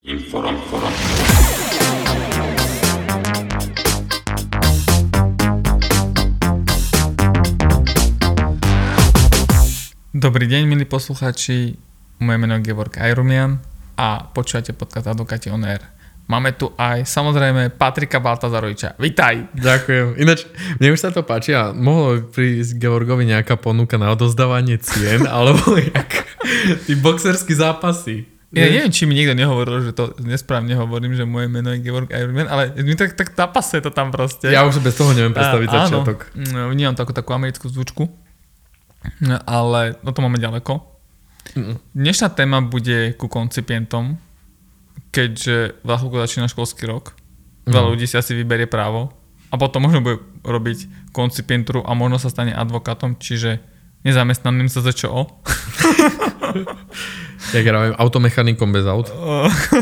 Inform, inform. Dobrý deň, milí poslucháči. Moje meno je Gevorg Ajrumian a počúvate podcast Advokáti on Air. Máme tu aj samozrejme Patrika Baltazaroviča. Vitaj! Ďakujem. Ináč, mne už sa to páči a mohlo by prísť Georgovi nejaká ponuka na odozdávanie cien, alebo jak tí boxerský zápasy. Ja neviem, či mi niekto nehovoril, že to nesprávne hovorím, že moje meno je Georg Ironman, ale mi tak, tak napasuje to tam proste. Ja už bez toho neviem predstaviť A, začiatok. Áno, vnímam takú, takú americkú zvučku, ale no to máme ďaleko. Mm. Dnešná téma bude ku koncipientom, keďže za chvíľku začína školský rok. Veľa Mhm. ľudí si asi vyberie právo a potom možno bude robiť koncipienturu a možno sa stane advokátom, čiže nezamestnaným sa ZČO. Ja gravím automechanikom bez aut.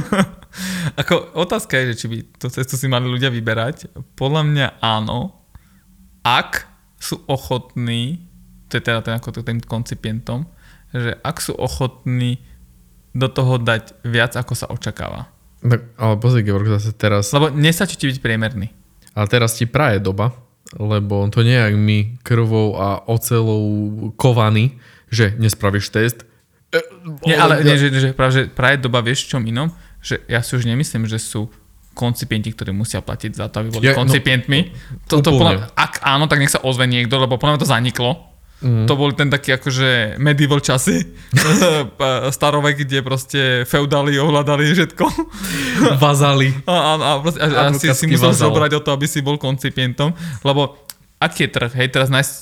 Ako otázka je, že či by tú cestu si mali ľudia vyberať. Podľa mňa áno, ak sú ochotní, to je teda ten, ako tým koncipientom, že ak sú ochotní do toho dať viac, ako sa očakáva. Tak, ale pozri, Georg, zase teraz, Lebo nestačí ti byť priemerný. ale teraz ti praje doba, lebo to nie je jak my krvou a ocelou kovaní, že nespravíš test. Nie, ale nie, že, že práve že praje doba vieš čom inom, že ja si už nemyslím, že sú koncipienti, ktorí musia platiť za to, aby boli Ja- no, koncipientmi. to, to, úplne. podľa, ak áno, tak nech sa ozve niekto, lebo podľa mňa to zaniklo. Mm. To bol ten taký akože medieval časy, starovek, kde proste feudali ovládali všetko. Vazali. A, a, a, proste, a, a si, si musel zobrať o to, aby si bol koncipientom, lebo aký je trh, hej, teraz nájsť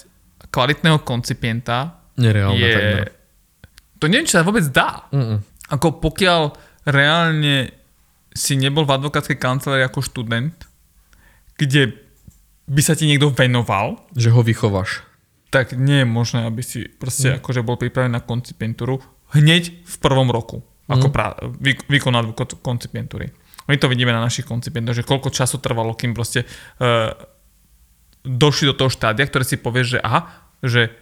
kvalitného koncipienta Nereálne je... takmer. To neviem, či sa vôbec dá. Mm-mm. Ako pokiaľ reálne si nebol v advokátskej kancelárii ako študent, kde by sa ti niekto venoval, Že ho vychováš. tak nie je možné, aby si proste mm. akože bol pripravený na koncipientúru hneď v prvom roku, ako pra, vy, vykonať ko- koncipientúry. My to vidíme na našich koncipientoch, že koľko času trvalo, kým proste uh, došli do toho štádia, ktoré si povieš, že aha, že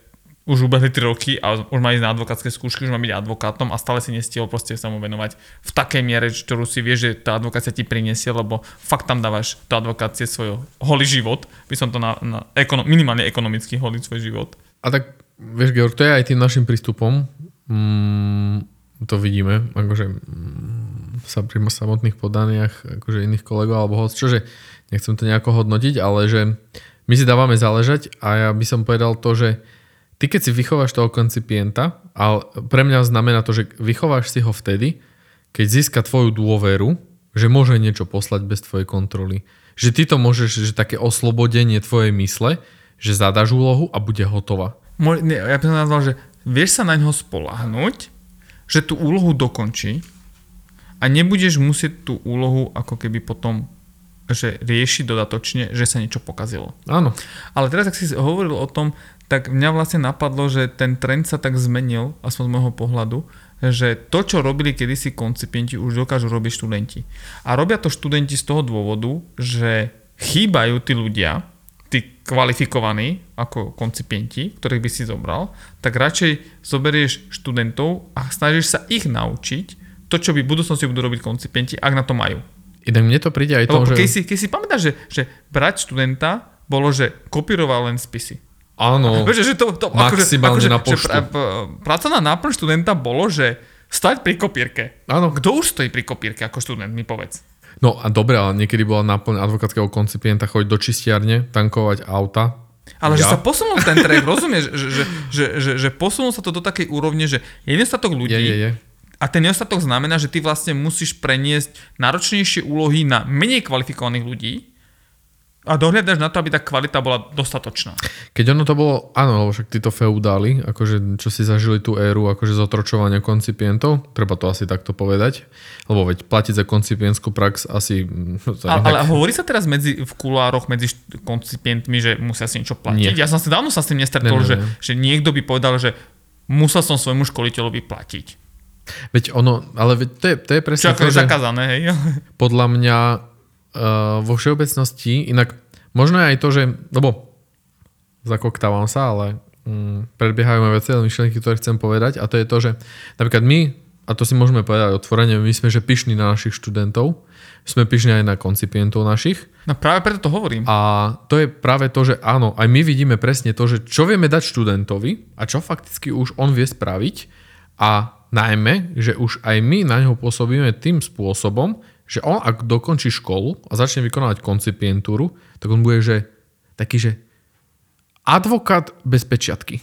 už ubehli 3 roky a už má ísť na advokátske skúšky, už má byť advokátom a stále si nestihol proste sa mu venovať v takej miere, ktorú si vieš, že tá advokácia ti prinesie, lebo fakt tam dávaš do advokácie svoj holý život, by som to na, na ekono, minimálne ekonomicky holý svoj život. A tak, vieš, Georg, to je aj tým našim prístupom. Mm, to vidíme, akože mm, sa pri samotných podaniach akože iných kolegov alebo host, čože nechcem to nejako hodnotiť, ale že my si dávame záležať a ja by som povedal to, že ty keď si vychováš toho koncipienta, ale pre mňa znamená to, že vychováš si ho vtedy, keď získa tvoju dôveru, že môže niečo poslať bez tvojej kontroly. Že ty to môžeš, že také oslobodenie tvojej mysle, že zadaš úlohu a bude hotová. Nie, ja by som nazval, že vieš sa na ňo spolahnuť, že tú úlohu dokončí a nebudeš musieť tú úlohu ako keby potom že riešiť dodatočne, že sa niečo pokazilo. Áno. Ale teraz, ak si hovoril o tom, tak mňa vlastne napadlo, že ten trend sa tak zmenil, aspoň z môjho pohľadu, že to, čo robili kedysi koncipienti, už dokážu robiť študenti. A robia to študenti z toho dôvodu, že chýbajú tí ľudia, tí kvalifikovaní ako koncipienti, ktorých by si zobral, tak radšej zoberieš študentov a snažíš sa ich naučiť to, čo by v budúcnosti budú robiť koncipienti, ak na to majú. Inak mne to príde aj to, Lebo že... keď, si, keď si pamätáš, že, že brať študenta bolo, že kopíroval len spisy. Áno. Vieš, že to, to Maximálne na že poštu. pra, pra, pracovná náplň študenta bolo, že stať pri kopírke. Áno. Kto už stojí pri kopírke ako študent, mi povedz. No a dobre, ale niekedy bola náplň advokátskeho koncipienta chodiť do čistiarne, tankovať auta. Ale že Ja? sa posunul ten track, rozumieš, že, že, že, že, že posunul sa to do takej úrovne, že je nedostatok ľudí Je, je, je. a ten nedostatok znamená, že ty vlastne musíš preniesť náročnejšie úlohy na menej kvalifikovaných ľudí a dohľadaš na to, aby tá kvalita bola dostatočná. Keď ono to bolo, áno, však títo feudáli, akože čo si zažili tú éru akože zotročovania koncipientov, treba to asi takto povedať, lebo veď platiť za koncipientskú prax asi... Ale, nejak- ale hovorí sa teraz medzi, v kulároch medzi koncipientmi, že musia si niečo platiť? Nie. Ja som si dávno sa s tým nestretol, Ne, ne, že, ne. že niekto by povedal, že musel som svojmu školiteľovi platiť. Veď ono, ale veď to je, to je Čo presne ako to, je že zakázané, hej? podľa mňa vo všeobecnosti, inak možno aj to, že, lebo zakoktávam sa, ale mm, predbiehajú ma viaceré myšlienky, ktoré chcem povedať a to je to, že napríklad my a to si môžeme povedať otvorene, my sme že pyšní na našich študentov, sme pyšní aj na koncipientov našich. No práve preto to hovorím. A to je práve to, že áno, aj my vidíme presne to, že čo vieme dať študentovi a čo fakticky už on vie spraviť a najmä, že už aj my na neho pôsobíme tým spôsobom, že on ak dokončí školu a začne vykonávať koncipientúru, tak on bude, že taký, že advokát bez pečiatky.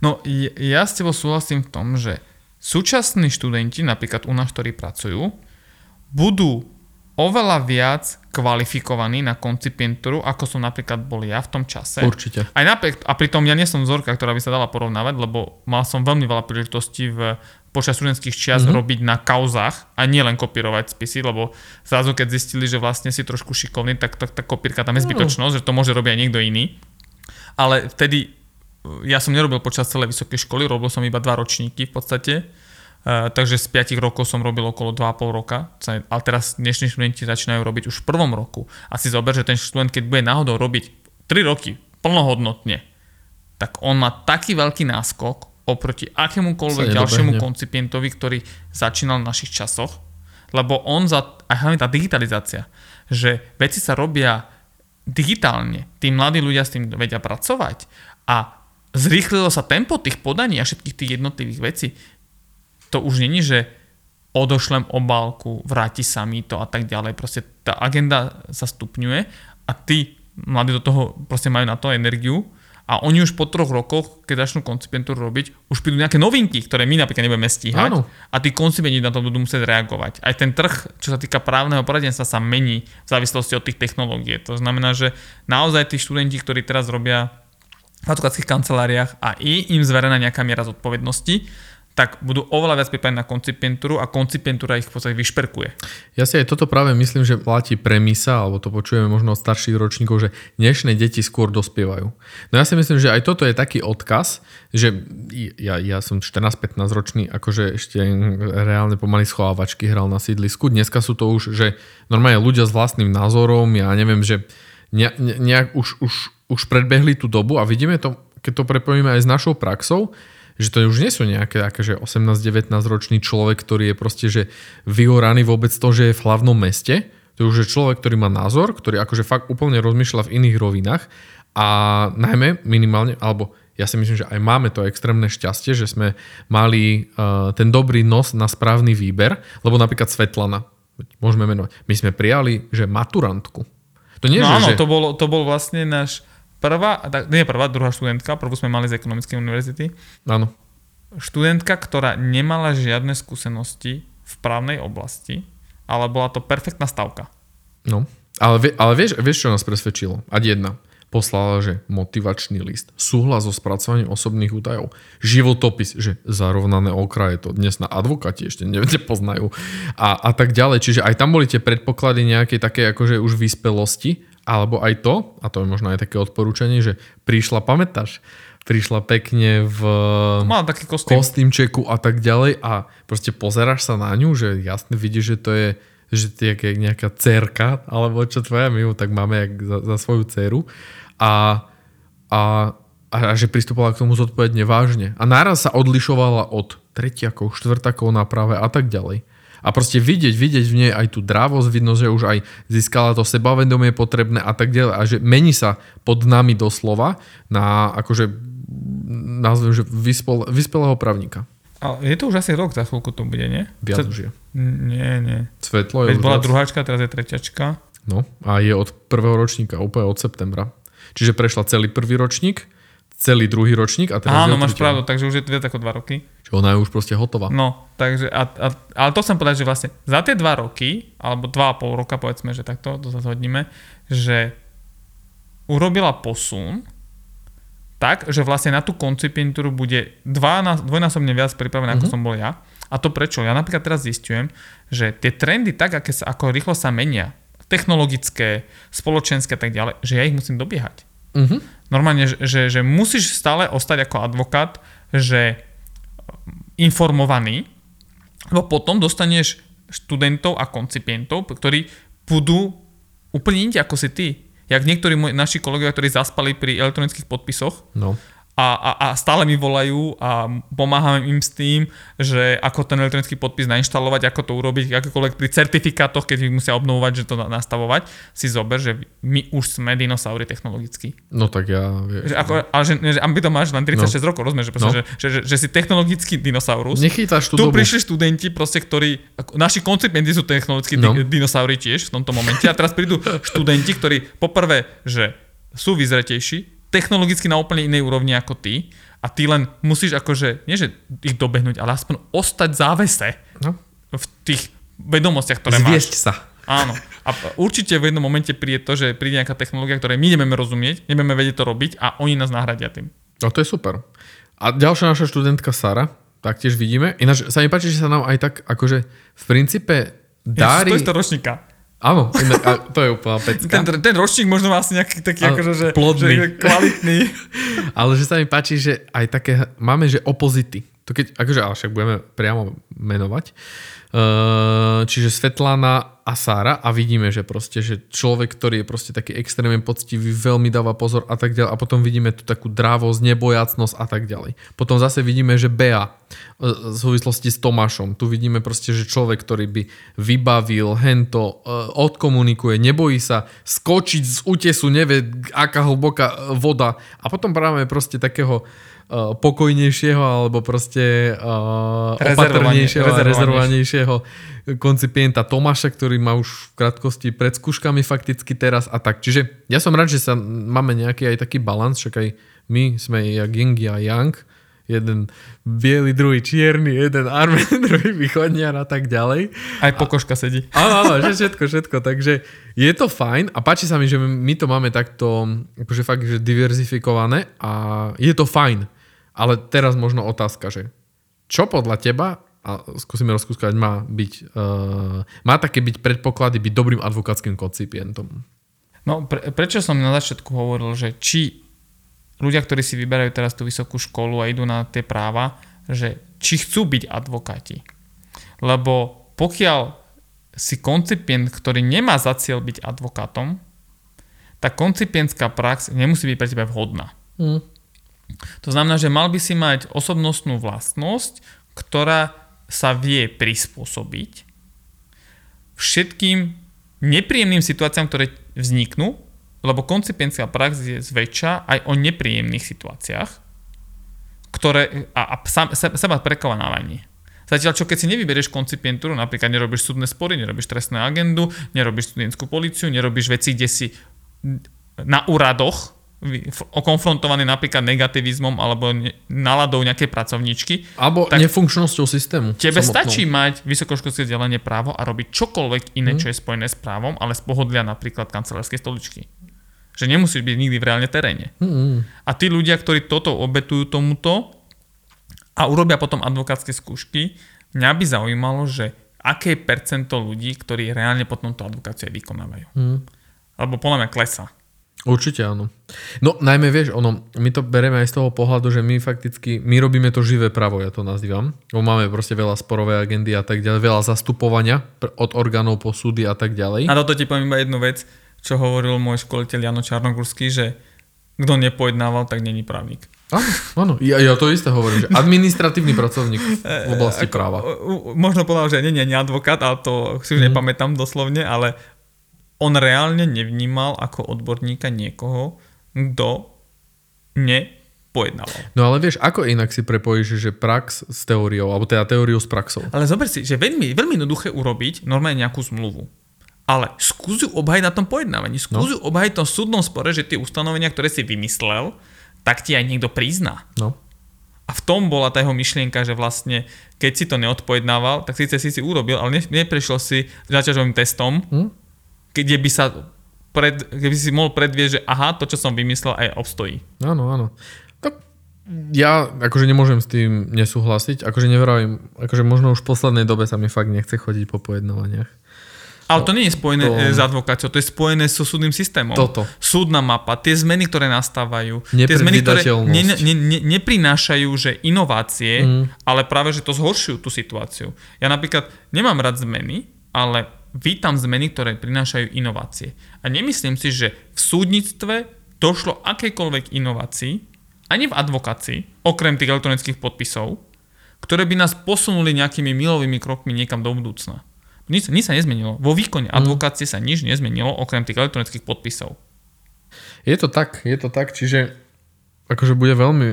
No ja s tebou súhlasím v tom, že súčasní študenti, napríklad u nás, ktorí pracujú, budú oveľa viac kvalifikovaní na koncipientúru, ako som napríklad bol ja v tom čase. Určite. Aj napriek, a pritom ja nie som vzorka, ktorá by sa dala porovnávať, lebo mal som veľmi veľa príležitostí v počas študentských čias mm-hmm. robiť na kauzách a nie len kopírovať spisy, lebo zrazu keď zistili, že vlastne si trošku šikovný, tak tá, tá kopírka tam je zbytočnosť, že to môže robiť aj niekto iný. Ale vtedy ja som nerobil počas celej vysokej školy, robil som iba dva ročníky v podstate, uh, takže z 5 rokov som robil okolo 2,5 roka, ale teraz dnešní študenti začínajú robiť už v prvom roku. A si zober, že ten študent, keď bude náhodou robiť 3 roky plnohodnotne, tak on má taký veľký náskok oproti akémukoľvek ďalšiemu koncipientovi, ktorý začínal v našich časoch, lebo on za, aj hlavne tá digitalizácia, že veci sa robia digitálne, tí mladí ľudia s tým vedia pracovať. A zrýchlilo sa tempo tých podaní a všetkých tých jednotlivých vecí. To už není, že odošlem obálku, vráti sa mi to a tak ďalej. Proste tá agenda sa stupňuje a tí mladí do toho proste majú na to energiu a oni už po troch rokoch, keď začnú koncipientúru robiť, už prídu nejaké novinky, ktoré my napríklad nebudeme stíhať Áno. a tí koncipienti na to budú musieť reagovať. Aj ten trh, čo sa týka právneho poradenstva, sa mení v závislosti od tých technológií. To znamená, že naozaj tí študenti, ktorí teraz robia v advokátskych kanceláriách a je im zverená nejaká miera zodpovednosti, tak budú oveľa viac pripravení na koncipientúru a koncipientúra ich v podstate vyšperkuje. Ja si aj toto práve myslím, že platí premisa, alebo to počujeme možno od starších ročníkov, že dnešné deti skôr dospievajú. No ja si myslím, že aj toto je taký odkaz, že ja, ja som 14-15 ročný, akože ešte reálne pomaly schovávačky hral na sídlisku. Dneska sú to už, že normálne ľudia s vlastným názorom, ja neviem, že ne, ne, nejak už, už už predbehli tú dobu a vidíme to, keď to prepojíme aj s našou praxou, že to už nie sú nejaké akože 18-19 ročný človek, ktorý je proste že vyhoraný vôbec to, že je v hlavnom meste. To už je človek, ktorý má názor, ktorý akože fakt úplne rozmýšľa v iných rovinách a najmä minimálne, alebo ja si myslím, že aj máme to extrémne šťastie, že sme mali uh, ten dobrý nos na správny výber, lebo napríklad Svetlana, môžeme menovať, my sme prijali, že maturantku. To nie, no že, áno, že... to bol, to bol vlastne náš prvá, nie prvá, druhá študentka, prvú sme mali z ekonomickej univerzity. Áno. Študentka, ktorá nemala žiadne skúsenosti v právnej oblasti, ale bola to perfektná stavka. No, ale, ale vieš, vieš, čo nás presvedčilo? Ať jedna. Poslala, že motivačný list, súhlas so spracovaním osobných údajov, životopis, že zarovnané okraje, to dnes na advokáti ešte nepoznajú a, a tak ďalej. Čiže aj tam boli tie predpoklady nejakej také akože už vyspelosti alebo aj to, a to je možno aj také odporúčanie, že prišla, pamätáš, prišla pekne v Má taký kostým. kostýmčeku a tak ďalej a proste pozeráš sa na ňu, že jasne vidíš, že to je že to je nejaká cerka, alebo čo tvoja, my ju tak máme jak za, za svoju dceru a, a, a, a že pristupovala k tomu zodpovedne vážne. A náraz sa odlišovala od tretiakov, štvrtakov na práve a tak ďalej a proste vidieť, vidieť v nej aj tú drávosť, vidno, že už aj získala to sebavedomie potrebné a tak ďalej a že mení sa pod nami doslova na akože nazvem, že vyspel, vyspelého právnika. Ale je to už asi rok za chvíľku to bude, nie? Viac už je. Nie, nie. Svetlo je Veď bola druháčka, teraz je treťačka. No a je od prvého ročníka, úplne od septembra. Čiže prešla celý prvý ročník, celý druhý ročník a teraz Áno, máš pravdu, takže už je to viac ako dva roky. Čiže ona je už proste hotová. No, takže, a, a, ale to chcem povedať, že vlastne za tie dva roky, alebo dva a pol roka, povedzme, že takto, to sa zhodníme, že urobila posun tak, že vlastne na tú koncipientúru bude dvojnásobne viac pripravená, mm-hmm. ako mhm. som bol ja. A to prečo? Ja napríklad teraz zistujem, že tie trendy tak, aké sa, ako rýchlo sa menia, technologické, spoločenské a tak ďalej, že ja ich musím dobiehať. Mm-hmm. Normálne, že, že, musíš stále ostať ako advokát, že informovaný, lebo potom dostaneš študentov a koncipientov, ktorí budú úplne inde ako si ty. Jak niektorí moji, naši kolegovia, ktorí zaspali pri elektronických podpisoch no. A, a, a stále mi volajú a pomáham im s tým, že ako ten elektronický podpis nainštalovať, ako to urobiť, akokoľvek pri certifikátoch, keď ich musia obnovovať, že to nastavovať, si zober, že my už sme dinosaury technologicky. No tak ja... Že ako, ale že, že aby to máš len 36 no. rokov, rozumieš, že, no. že, že, že, že, si technologický dinosaurus. Nechytáš tú Tu dobu. prišli študenti, proste, ktorí, naši koncipienti sú technologickí No. di- dinosaury tiež v tomto momente a teraz prídu študenti, ktorí poprvé, že sú vyzretejší, technologicky na úplne inej úrovni ako ty a ty len musíš akože, nie že ich dobehnúť, ale aspoň ostať závese No. v tých vedomostiach, ktoré máš. Zviesť sa. Áno. A určite v jednom momente príde to, že príde nejaká technológia, ktorej my nebudeme rozumieť, nebudeme vedieť to robiť a oni nás nahradia tým. No to je super. A ďalšia naša študentka Sara, taktiež vidíme. Ináč sa mi páči, že sa nám aj tak akože v princípe Dári... to ročníka. Áno, inak, a to je úplná pecka. Ten, ten ročník možno má asi nejaký taký akože, že, plodný. že kvalitný. Ale že sa mi páči, že aj také máme, že opozity. To keď, akože, ale však budeme priamo menovať. Uh, čiže Svetlana a Sára a vidíme, že proste, že človek, ktorý je proste taký extrémne poctivý, veľmi dáva pozor a tak ďalej a potom vidíme tu takú drávosť, nebojacnosť a tak ďalej. Potom zase vidíme, že Bea uh, v súvislosti s Tomášom. Tu vidíme proste, že človek, ktorý by vybavil hento, uh, odkomunikuje, nebojí sa skočiť z útesu, nevie, aká hlboká voda a potom práve proste takého pokojnejšieho alebo proste uh, opatrnejšieho a rezervovanejšieho. Koncipienta Tomáša, ktorý má už v krátkosti pred skúškami fakticky teraz a tak. Čiže ja som rád, že sa máme nejaký aj taký balans, však aj my sme jak Ying a Yang, jeden biely, druhý čierny, jeden armen, druhý východniar a tak ďalej. Aj pokožka sedí. Áno, áno, že všetko, všetko. Takže je to fajn a páči sa mi, že my to máme takto akože fakt, že diverzifikované a je to fajn. Ale teraz možno otázka, že čo podľa teba, a skúsime rozkúskať, má byť, uh, má také byť predpoklady byť dobrým advokátským koncipientom? No, pre, prečo som na začiatku hovoril, že či ľudia, ktorí si vyberajú teraz tú vysokú školu a idú na tie práva, že či chcú byť advokáti. Lebo pokiaľ si koncipient, ktorý nemá za cieľ byť advokátom, tak koncipientská prax nemusí byť pre teba vhodná. Hm. To znamená, že mal by si mať osobnostnú vlastnosť, ktorá sa vie prispôsobiť všetkým nepríjemným situáciám, ktoré vzniknú, lebo koncipientská prax je zväčša aj o nepríjemných situáciách, ktoré, a, a sam, se, seba prekonávanie. Zatiaľ, čo keď si nevyberieš koncipientúru, napríklad nerobíš súdne spory, nerobíš trestnú agendu, nerobíš študentskú policiu, nerobíš veci, kde si na úradoch vy- f- konfrontovaný napríklad negativizmom alebo ne- nejakej pracovničky, Alebo Tak- nefunkčnosťou systému. Tebe samotnou. stačí mať vysokoškolské vzdelanie právo a robiť čokoľvek iné, čo je spojené s právom, ale z pohodlia napríklad kancelárskej stoličky. Že nemusíš byť nikdy v reálne teréne. Mm, A tí ľudia, ktorí toto obetujú tomuto a urobia potom advokátske skúšky, mňa by zaujímalo, že aké percento ľudí, ktorí reálne potom tú advokáciu aj vykonávajú. mm. Alebo podľa mňa klesa. Určite áno. No najmä vieš, ono, my to bereme aj z toho pohľadu, že my fakticky, my robíme to živé právo, ja to nazývam. Lebo máme proste veľa sporové agendy a tak ďalej, veľa zastupovania od orgánov po súdy a tak ďalej. A toto ti poviem iba jednu vec, čo hovoril môj školiteľ Jano Čarnogurský, že kto nepojednával, tak není právnik. Áno, áno, ja, ja to isté hovorím, že administratívny pracovník v oblasti Ako- práva. Možno povedal, že nie, nie, nie advokát, ale to si už Mhm. nepamätám doslovne, ale on reálne nevnímal ako odborníka niekoho, kto nepojednával. No ale vieš, ako inak si prepojíš, že prax s teóriou, alebo teda teóriu s praxou? Ale zober si, že veľmi, veľmi jednoduché urobiť normálne nejakú zmluvu. Ale skús ju obhajiť na tom pojednávaní. Skús ju obhajiť v tom súdnom spore, že tie ustanovenia, ktoré si vymyslel, tak ti aj niekto prizná. No. A v tom bola tá jeho myšlienka, že vlastne, keď si to neodpojednával, tak síce si si urobil, ale ne, neprešiel si zaťažovým testom, Hm? Kde by sa pred, keby si mohol predvieť, že aha, to, čo som vymyslel, aj obstojí. Áno, áno. Tak ja akože nemôžem s tým nesúhlasiť. Akože nevravím, akože možno už v poslednej dobe sa mi fakt nechce chodiť po pojednávaniach. Ale to nie je spojené To- to... s advokáciou, to je spojené so súdnym systémom. Toto. Súdna mapa, tie zmeny, ktoré nastávajú, tie zmeny, ktoré ne, ne, ne, neprinášajú, že inovácie, Mm. ale práve, že to zhoršujú tú situáciu. Ja napríklad nemám rád zmeny, ale vítam zmeny, ktoré prinášajú inovácie. A nemyslím si, že v súdnictve došlo akejkoľvek inovácii, ani v advokácii, okrem tých elektronických podpisov, ktoré by nás posunuli nejakými milovými krokmi niekam do budúcna. Nič, nič sa nezmenilo. Vo výkone advokácie sa nič nezmenilo, okrem tých elektronických podpisov. Je to tak, je to tak, čiže akože bude veľmi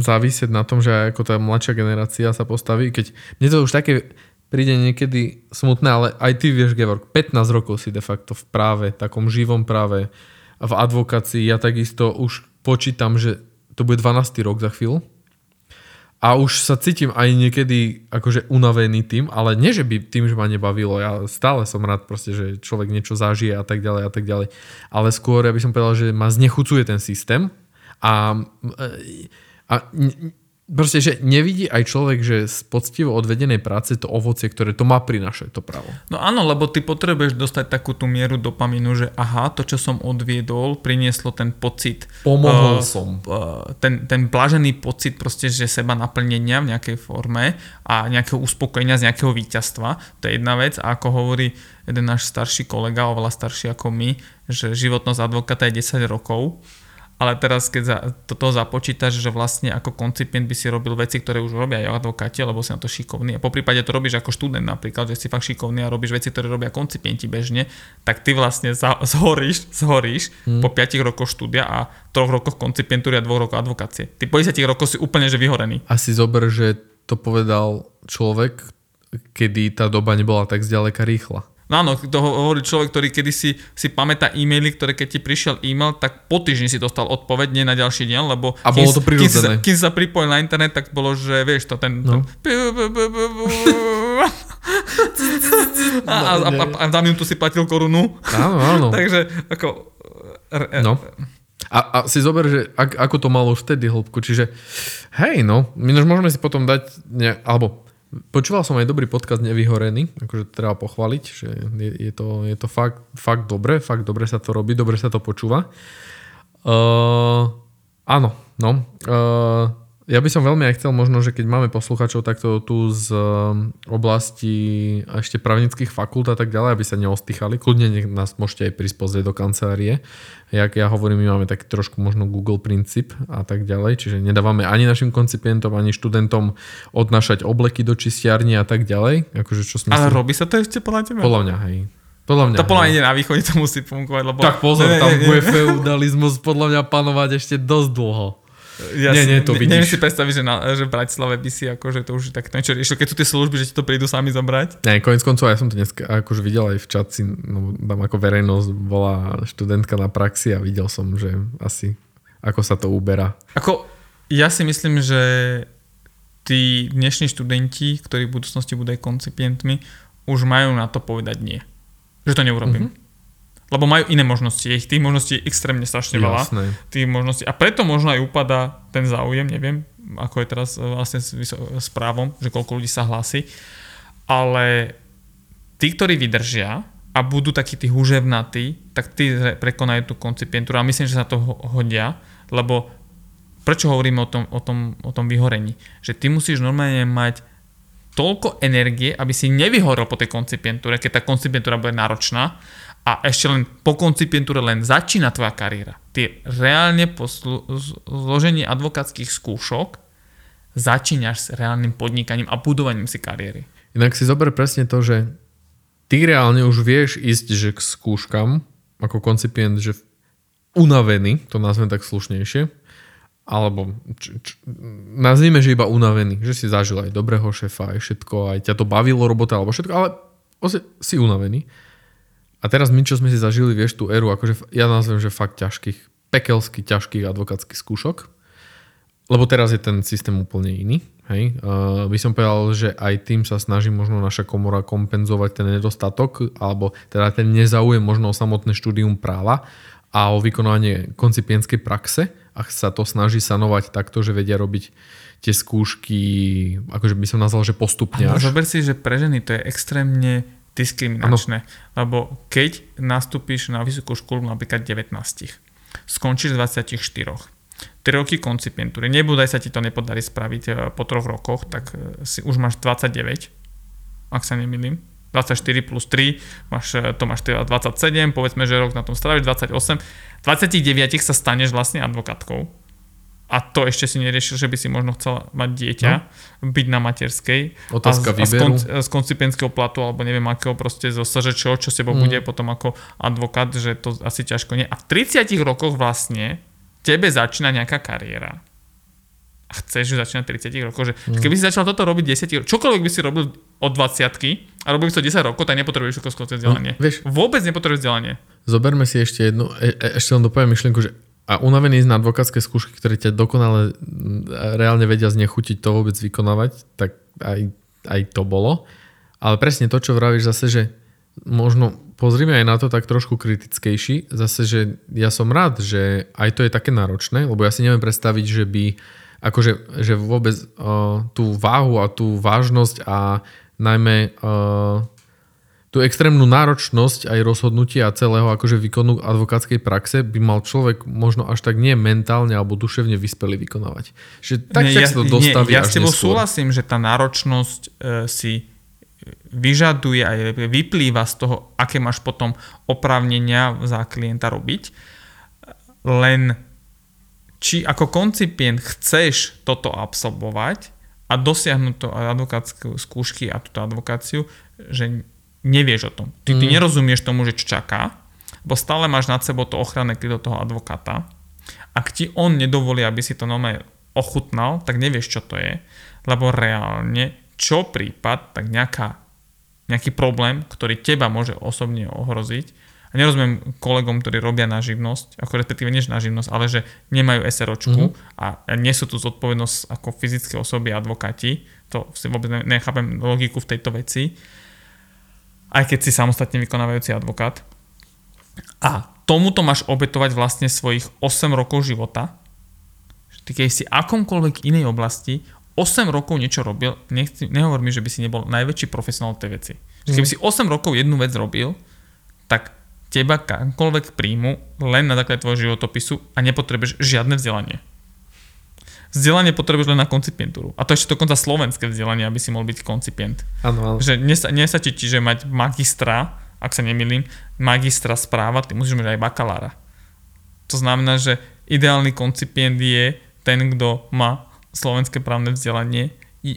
závisieť na tom, že ako tá mladšia generácia sa postaví, keď mne to už také príde niekedy smutné, ale aj ty vieš, Gevorg, 15 rokov si de facto v práve, takom živom práve, v advokácii, ja takisto už počítam, že to bude 12. rok za chvíľu. A už sa cítim aj niekedy akože unavený tým, ale nie, že by tým, že ma nebavilo, ja stále som rád proste, že človek niečo zažije a tak ďalej a tak ďalej. Ale skôr, ja by som povedal, že ma znechucuje ten systém a, a Proste, že nevidí aj človek, že z poctivo odvedenej práce to ovocie, ktoré to má prinašať, to právo. No áno, lebo ty potrebuješ dostať takú tú mieru dopamínu, že aha, to, čo som odviedol, prinieslo ten pocit. Pomohol uh, som. Uh, ten, ten blažený pocit proste, že seba naplnenia v nejakej forme a nejakého uspokojenia z nejakého víťazstva. To je jedna vec. A ako hovorí jeden náš starší kolega, oveľa starší ako my, že životnosť advokáta je 10 rokov ale teraz keď za, to toho započítaš, že vlastne ako koncipient by si robil veci, ktoré už robia aj advokáti, lebo si na to šikovný. A po prípade to robíš ako študent napríklad, že si fakt šikovný a robíš veci, ktoré robia koncipienti bežne, tak ty vlastne zhoríš, zhoríš hmm. po 5 rokoch štúdia a 3 rokoch koncipientúry a 2 rokoch advokácie. Ty po 10 rokoch si úplne že vyhorený. Asi zober, že to povedal človek, kedy tá doba nebola tak zďaleka rýchla. No áno, to hovorí človek, ktorý kedy si, pamätá e-maily, ktoré keď ti prišiel e-mail, tak po týždni si dostal odpoveď, nie na ďalší deň, lebo a bolo to kým, sa, kým sa pripojil na internet, tak bolo, že vieš to, ten... No. a, a, a, a za minútu si platil korunu. Áno, áno. Takže ako... No. A, a si zober, že ak, ako to malo vtedy hĺbku, čiže hej no, my môžeme si potom dať, ne, alebo Počúval som aj dobrý podcast Nevyhorený, akože treba pochváliť, že je, je to, je to fakt, fakt dobre, fakt dobre sa to robí, dobre sa to počúva. Uh, áno, no. Uh, ja by som veľmi aj chcel možno, že keď máme posluchačov takto tu z um, oblasti ešte právnických fakult a tak ďalej, aby sa neostýchali, kľudne nech nás môžete aj prísť pozrieť do kancelárie. Jak ja hovorím, my máme tak trošku možno Google princíp a tak ďalej, čiže nedávame ani našim koncipientom, ani študentom odnášať obleky do čistiarni a tak ďalej. Akože, čo Ale robí sa to ešte podľa teba? Podľa mňa, hej. Podľa mňa. To podľa mňa na východe, to musí fungovať, lebo... Tak pozor, ne, tam ne, ne, bude feudalizmus podľa mňa panovať ešte dosť dlho. Ja nie, nie, to vidíš. Neviem si predstaviť, že, na, že v Bratislave by si akože to už tak niečo riešil, keď sú tie služby, že ti to prídu sami zobrať. Nie, konec koncov, ja som to dnes akože videl aj v čatci, no, tam ako verejnosť bola študentka na praxi a videl som, že asi ako sa to uberá. Ako, ja si myslím, že tí dnešní študenti, ktorí v budúcnosti budú aj koncipientmi, už majú na to povedať nie. Že to neurobím. Mm-hmm lebo majú iné možnosti. Ich tých možností je extrémne strašne veľa. Jasné. Tých možností. A preto možno aj upada ten záujem, neviem, ako je teraz e, vlastne s, s právom, že koľko ľudí sa hlási. Ale tí, ktorí vydržia a budú takí tí huževnatí, tak tí prekonajú tú koncipientúru a myslím, že sa to hodia, lebo prečo hovoríme o tom, o tom, o tom vyhorení? Že ty musíš normálne mať toľko energie, aby si nevyhorel po tej koncipientúre, keď tá koncipientúra bude náročná a ešte len po koncipientúre len začína tvoja kariéra. Ty reálne po zložení advokátskych skúšok začínaš s reálnym podnikaním a budovaním si kariéry. Inak si zober presne to, že ty reálne už vieš ísť že k skúškam ako koncipient, že unavený, to nazvem tak slušnejšie, alebo č, č, nazvime, že iba unavený, že si zažil aj dobrého šefa, aj všetko, aj ťa to bavilo robota, alebo všetko, ale si unavený a teraz my, čo sme si zažili, vieš, tú éru, akože ja nazvem, že fakt ťažkých, pekelsky ťažkých advokátskych skúšok, lebo teraz je ten systém úplne iný. Hej. Uh, by som povedal, že aj tým sa snaží možno naša komora kompenzovať ten nedostatok, alebo teda ten nezáujem možno o samotné štúdium práva a o vykonávanie koncipienskej praxe a sa to snaží sanovať takto, že vedia robiť tie skúšky, akože by som nazval, že postupne. Až. Zober si, že pre ženy to je extrémne diskriminačné. Ano. Lebo keď nastúpiš na vysokú školu napríklad 19, skončíš 24, 3 roky koncipientúry, nebudaj sa ti to nepodarí spraviť e, po troch rokoch, tak e, si už máš 29, ak sa nemýlim. 24 plus 3, máš, e, to máš 27, povedzme, že rok na tom stráviš, 28. 29 sa staneš vlastne advokátkou. A to ešte si neriešil, že by si možno chcel mať dieťa, no. byť na materskej. Otázka a, z, a z, výberu. konc, z koncipientského platu, alebo neviem akého proste zo SŽČ, čo s tebou Mm. bude potom ako advokát, že to asi ťažko nie. A v 30 rokoch vlastne tebe začína nejaká kariéra. A chceš ju začínať v 30 rokov. Že Mm. Keby si začal toto robiť 10 rokov, čokoľvek by si robil od 20 a robil by si to 10 rokov, tak nepotrebuješ vysokoškolské vzdelanie. No, vieš- Vôbec nepotrebuješ vzdelanie. Zoberme si ešte jednu, e, e, ešte len dopoviem myšlienku, že a unavený na advokátske skúšky, ktoré ťa dokonale reálne vedia znechutiť to vôbec vykonávať, tak aj, aj to bolo. Ale presne to, čo vravíš zase, že možno pozrime aj na to tak trošku kritickejší. Zase, že ja som rád, že aj to je také náročné, lebo ja si neviem predstaviť, že by akože že vôbec uh, tú váhu a tú vážnosť a najmä uh, tú extrémnu náročnosť aj rozhodnutia a celého akože výkonu advokátskej praxe by mal človek možno až tak nie mentálne alebo duševne vyspelý vykonávať. Že tak Nie, však sa to dostaví nie, ja s tebou súhlasím, že tá náročnosť e, si vyžaduje aj vyplýva z toho, aké máš potom oprávnenia za klienta robiť. Len či ako koncipient chceš toto absolvovať a dosiahnuť to advokátske skúšky a túto advokáciu, že nevieš o tom. Ty, ty Mm. nerozumieš tomu, že čo čaká, bo stále máš nad sebou to ochranné krydo toho advokáta. Ak ti on nedovolí, aby si to normálne ochutnal, tak nevieš, čo to je, lebo reálne, čo prípad, tak nejaká, nejaký problém, ktorý teba môže osobne ohroziť, a nerozumiem kolegom, ktorí robia na živnosť, ako respektíve nie na živnosť, ale že nemajú SROčku Mhm. a nesú tu zodpovednosť ako fyzické osoby advokáti, to si vôbec ne- nechápem logiku v tejto veci, aj keď si samostatne vykonávajúci advokát. A tomuto máš obetovať vlastne svojich 8 rokov života. Ty keď si akomkoľvek inej oblasti 8 rokov niečo robil, nechci, nehovor mi, že by si nebol najväčší profesionál v tej veci. Že Keby si 8 rokov jednu vec robil, tak teba kamkoľvek príjmu len na základe tvojho životopisu a nepotrebuješ žiadne vzdelanie. Vzdelanie potrebuješ len na koncipientúru. A to ešte dokonca slovenské vzdelanie, aby si mohol byť koncipient. Áno. Že nesa, nesačí ti, že mať magistra, ak sa nemýlim, magistra správa, ty musíš mať aj bakalára. To znamená, že ideálny koncipient je ten, kto má slovenské právne vzdelanie,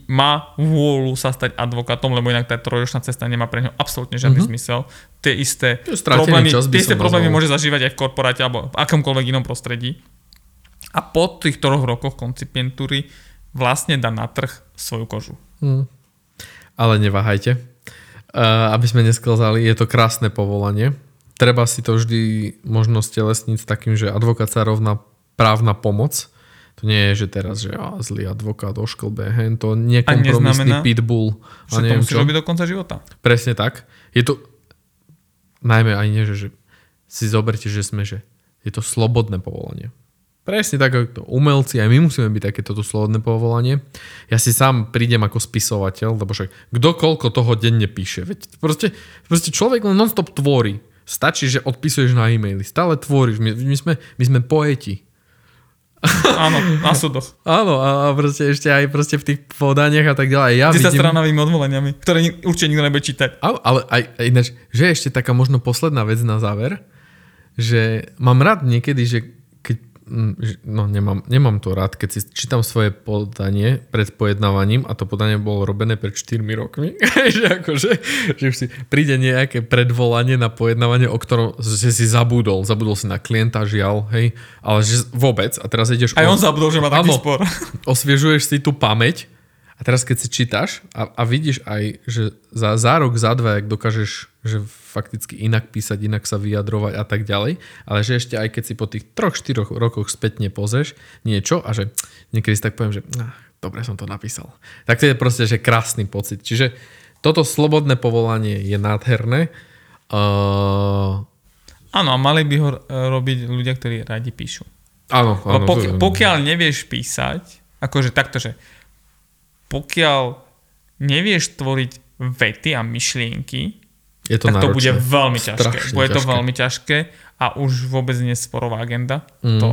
má vôľu sa stať advokátom, lebo inak tá trojročná cesta nemá pre neho absolútne žiadny Mhm. mm-hmm. zmysel. Tie isté problémy, čas, tie isté problémy môže zažívať aj v korporáte alebo v akomkoľvek inom prostredí. A po tých troch rokoch koncipientúry vlastne dá na trh svoju kožu. Hm. Ale neváhajte. Uh, aby sme nesklzali, je to krásne povolanie. Treba si to vždy možno stelesniť s takým, že advokát sa rovná právna pomoc. To nie je, že teraz, že á, zlý advokát ošklbe, hen to nekompromisný pitbull a Že to neviem musíš čo. robiť do konca života. Presne tak. Je to, najmä aj nie, že, že si zoberte, že sme, že je to slobodné povolanie. Presne tak, ako to umelci, aj my musíme byť takéto tu slobodné povolanie. Ja si sám prídem ako spisovateľ, lebo však kto koľko toho denne píše. Veď proste, proste človek len non-stop tvorí. Stačí, že odpisuješ na e-maily. Stále tvoríš. My, my, sme, my sme poeti. Áno, na súdoch. Áno, a, a proste ešte aj proste v tých podaniach a tak ďalej. Ja vidím, stranovými odvoleniami, ktoré ni- určite nikto nebude čítať. Ale, ale aj, aj ináč, že ešte taká možno posledná vec na záver, že mám rád niekedy, že- no nemám, nemám to rád, keď si čítam svoje podanie pred pojednávaním a to podanie bolo robené pred 4 rokmi, že akože, že už si príde nejaké predvolanie na pojednávanie, o ktorom že si zabudol, zabudol si na klienta, žiaľ, hej, ale že vôbec a teraz ideš Aj o- on zabudol, že má taký Áno. spor. osviežuješ si tú pamäť a teraz keď si čítaš a, a vidíš aj, že za, za rok, za dva, ak dokážeš že fakticky inak písať, inak sa vyjadrovať a tak ďalej, ale že ešte aj keď si po tých troch, štyroch rokoch spätne pozrieš niečo a že niekedy si tak poviem, že ah, dobre som to napísal. Tak to je proste, že krásny pocit. Čiže toto slobodné povolanie je nádherné. Uh, Áno, a mali by ho e, robiť ľudia, ktorí radi píšu. áno, áno. To- pokiaľ nevieš písať, akože takto, že pokiaľ nevieš tvoriť vety a myšlienky, je to tak to náročné. bude veľmi ťažké. Strašne Bude to ťažké. veľmi ťažké a už vôbec nie je sporová agenda. Mm. To,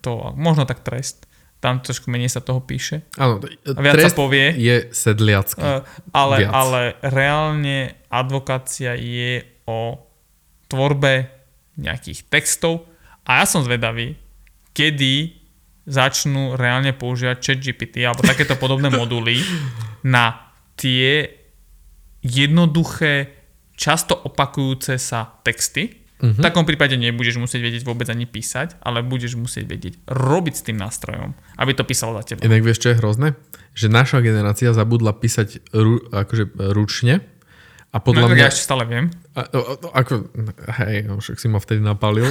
to, možno tak trest. Tam trošku menej sa toho píše. Áno, viac sa trest povie. je sedliacky. Uh, ale, Viac. ale reálne advokácia je o tvorbe nejakých textov a ja som zvedavý, kedy začnú reálne používať ChatGPT alebo takéto podobné moduly na tie jednoduché, často opakujúce sa texty. Uh-huh. V takom prípade nebudeš musieť vedieť vôbec ani písať, ale budeš musieť vedieť robiť s tým nástrojom, aby to písalo za teba. Inak vieš, čo je hrozné? Že naša generácia zabudla písať ru, akože ručne a podľa no, mňa... Ja ešte stále viem. A, o, o, ako, hej, no, však si ma vtedy napalil,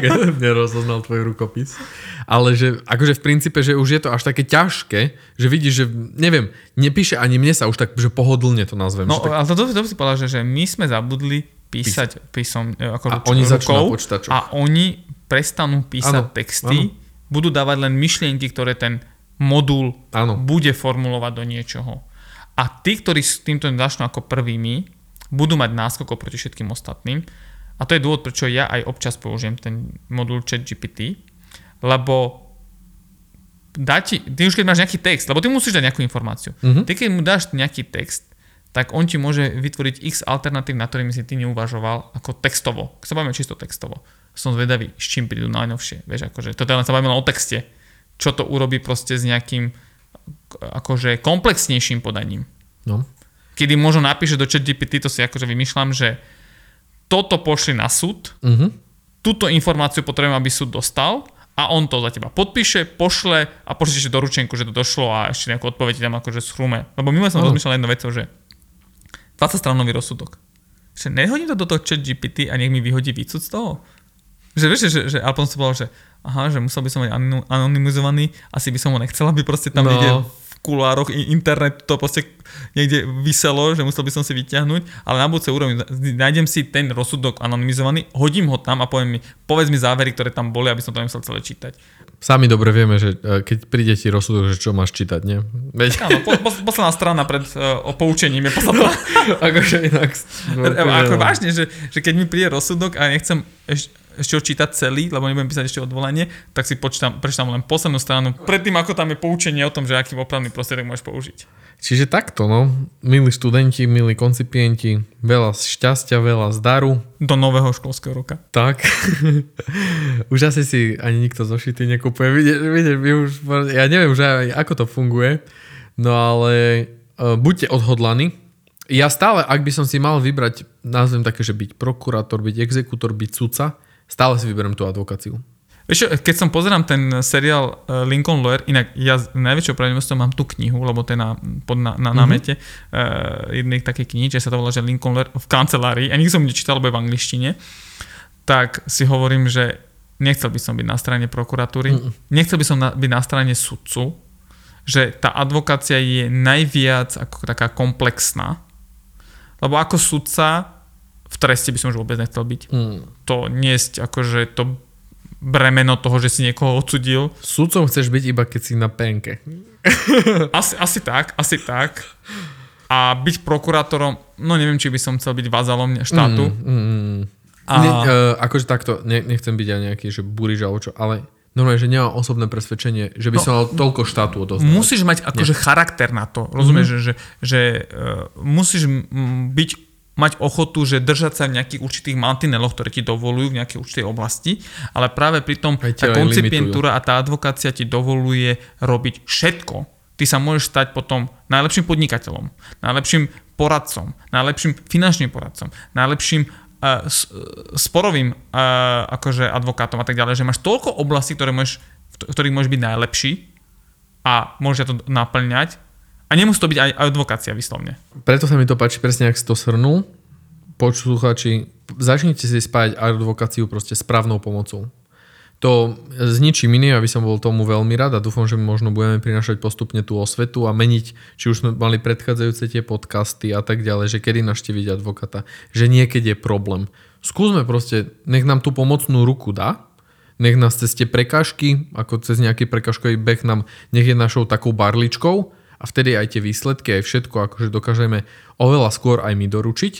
keď nerozoznal tvoj rukopis. Ale že, akože v princípe, že už je to až také ťažké, že vidíš, že neviem, nepíše ani mne sa už tak, že pohodlne to nazvem. No, tak... ale to, to si povedal, že, že my sme zabudli písať písom, ako A ruč- oni rukou a oni prestanú písať Áno, texty, budú dávať len myšlienky, ktoré ten modul Áno. bude formulovať do niečoho. A tí, ktorí s týmto začnú ako prvými, budú mať náskok oproti všetkým ostatným. A to je dôvod, prečo ja aj občas použijem ten modul ChatGPT, lebo dá ti, ty už keď máš nejaký text, lebo ty musíš dať nejakú informáciu. Mhm. Ty keď mu dáš nejaký text, tak on ti môže vytvoriť x alternatív, na ktorými si ty neuvažoval ako textovo. Keď sa bavíme čisto textovo. Som zvedavý, s čím prídu najnovšie. Vieš, akože, toto len sa bavíme len o texte. Čo to urobí proste s nejakým akože komplexnejším podaním. No. Kedy možno napíše do ChatGPT, to si akože vymýšľam, že toto pošli na súd, Uh-huh. túto informáciu potrebujem, aby súd dostal a on to za teba podpíše, pošle a pošle ešte doručenku, že to došlo a ešte nejakú odpoveď tam akože schrume. Lebo minule som Áno. rozmýšľal jednu vecou, že 20 stranový rozsudok. Že nehodím to do toho chat GPT a nech mi vyhodí výcud z toho. Že vieš, že, že, som povedal, že aha, že musel by som mať anony- anonymizovaný, asi by som ho nechcel, aby proste tam No. no. Kulároch internet to proste niekde vyselo, že musel by som si vyťahnuť, ale na budúce úrovni nájdem si ten rozsudok anonymizovaný, hodím ho tam a poviem mi, povedz mi závery, ktoré tam boli, aby som to nemusel celé čítať. Sami dobre vieme, že e, keď príde ti rozsudok, že čo máš čítať, nie? Veď, Áno, po, po, posledná strana pred uh, poučením je posledná. akože inak... No, ako vážne, že, že keď mi príde rozsudok a nechcem eš, ešte ho čítať celý, lebo nebudem písať ešte odvolanie, tak si počítam, prečítam len poslednú stranu, predtým ako tam je poučenie o tom, že aký opravný prostriedok môžeš použiť. Čiže takto, no. Milí študenti, milí koncipienti, veľa šťastia, veľa zdaru. Do nového školského roka. Tak. už asi si ani nikto zošity nekupuje. Vidíš, my už, ja neviem už aj, ako to funguje, no ale uh, buďte odhodlaní. Ja stále, ak by som si mal vybrať, nazvem také, že byť prokurátor, byť exekútor, byť sudca, stále si vyberiem tú advokáciu. Vieš, keď som pozerám ten seriál eh, Lincoln Lawyer, inak ja s najväčšou pravdepodobnosťou mám tú knihu, lebo to je na, pod, na, na, na mete uh, jednej takej knihy, čo sa to volá, že Lincoln Lawyer v kancelárii, a nikdy som nečítal, lebo je v angličtine, tak si hovorím, že nechcel by som byť na strane prokuratúry, mm. nechcel by som na, byť na strane sudcu, že tá advokácia je najviac ako taká komplexná, lebo ako sudca v treste by som už vôbec nechcel byť. Mm. To niesť akože to bremeno toho, že si niekoho odsudil. Sudcom chceš byť iba keď si na penke. Asi, asi tak, asi tak. A byť prokurátorom, no neviem, či by som chcel byť vazalom štátu. Mm, mm. A- Ne, uh, akože takto, ne, nechcem byť aj nejaký, že buriž alebo čo, ale normálne, že nemám osobné presvedčenie, že by No, som mal toľko štátu odozdávať. Musíš mať akože charakter na to. Rozumieš, mm-hmm. že, že, že uh, musíš byť mať ochotu, že držať sa v nejakých určitých mantineloch, ktoré ti dovolujú v nejakej určitej oblasti, ale práve pri tom Aj tá koncipientúra a tá advokácia ti dovoluje robiť všetko. Ty sa môžeš stať potom najlepším podnikateľom, najlepším poradcom, najlepším finančným poradcom, najlepším uh, sporovým uh, akože advokátom a tak ďalej, že máš toľko oblastí, ktoré môžeš, v ktorých môžeš byť najlepší a môžeš to naplňať a nemusí to byť aj advokácia vyslovne. Preto sa mi to páči presne, ak si to shrnul. Počúchači, začnite si spájať advokáciu proste správnou pomocou. To s ničím iným, aby som bol tomu veľmi rád a dúfam, že možno budeme prinašať postupne tú osvetu a meniť, či už sme mali predchádzajúce tie podcasty a tak ďalej, že kedy naštíviť advokata, že niekedy je problém. Skúsme proste, nech nám tú pomocnú ruku dá, nech nás cez tie prekážky, ako cez nejaký prekažkový beh nám, nech je našou takou barličkou a vtedy aj tie výsledky, aj všetko, akože dokážeme oveľa skôr aj my doručiť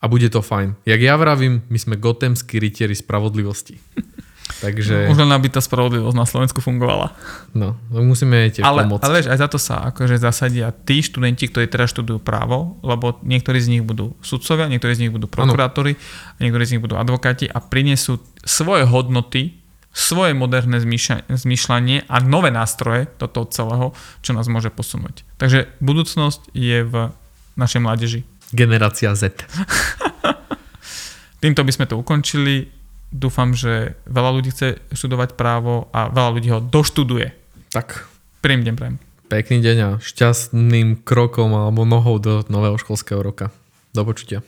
a bude to fajn. Jak ja vravím, my sme gotemskí rytieri spravodlivosti. Takže, Už len aby tá spravodlivosť na Slovensku fungovala. no, musíme jej Ale, pomôcť. ale vieš, aj za to sa akože zasadia tí študenti, ktorí teraz študujú právo, lebo niektorí z nich budú sudcovia, niektorí z nich budú prokurátori, niektorí z nich budú advokáti a prinesú svoje hodnoty, svoje moderné zmýšľa- zmýšľanie a nové nástroje do toho celého, čo nás môže posunúť. Takže budúcnosť je v našej mládeži. Generácia Z. Týmto by sme to ukončili. Dúfam, že veľa ľudí chce študovať právo a veľa ľudí ho doštuduje. Tak, Príjemný deň prajem. pekný deň a šťastným krokom alebo nohou do nového školského roka. Do počutia.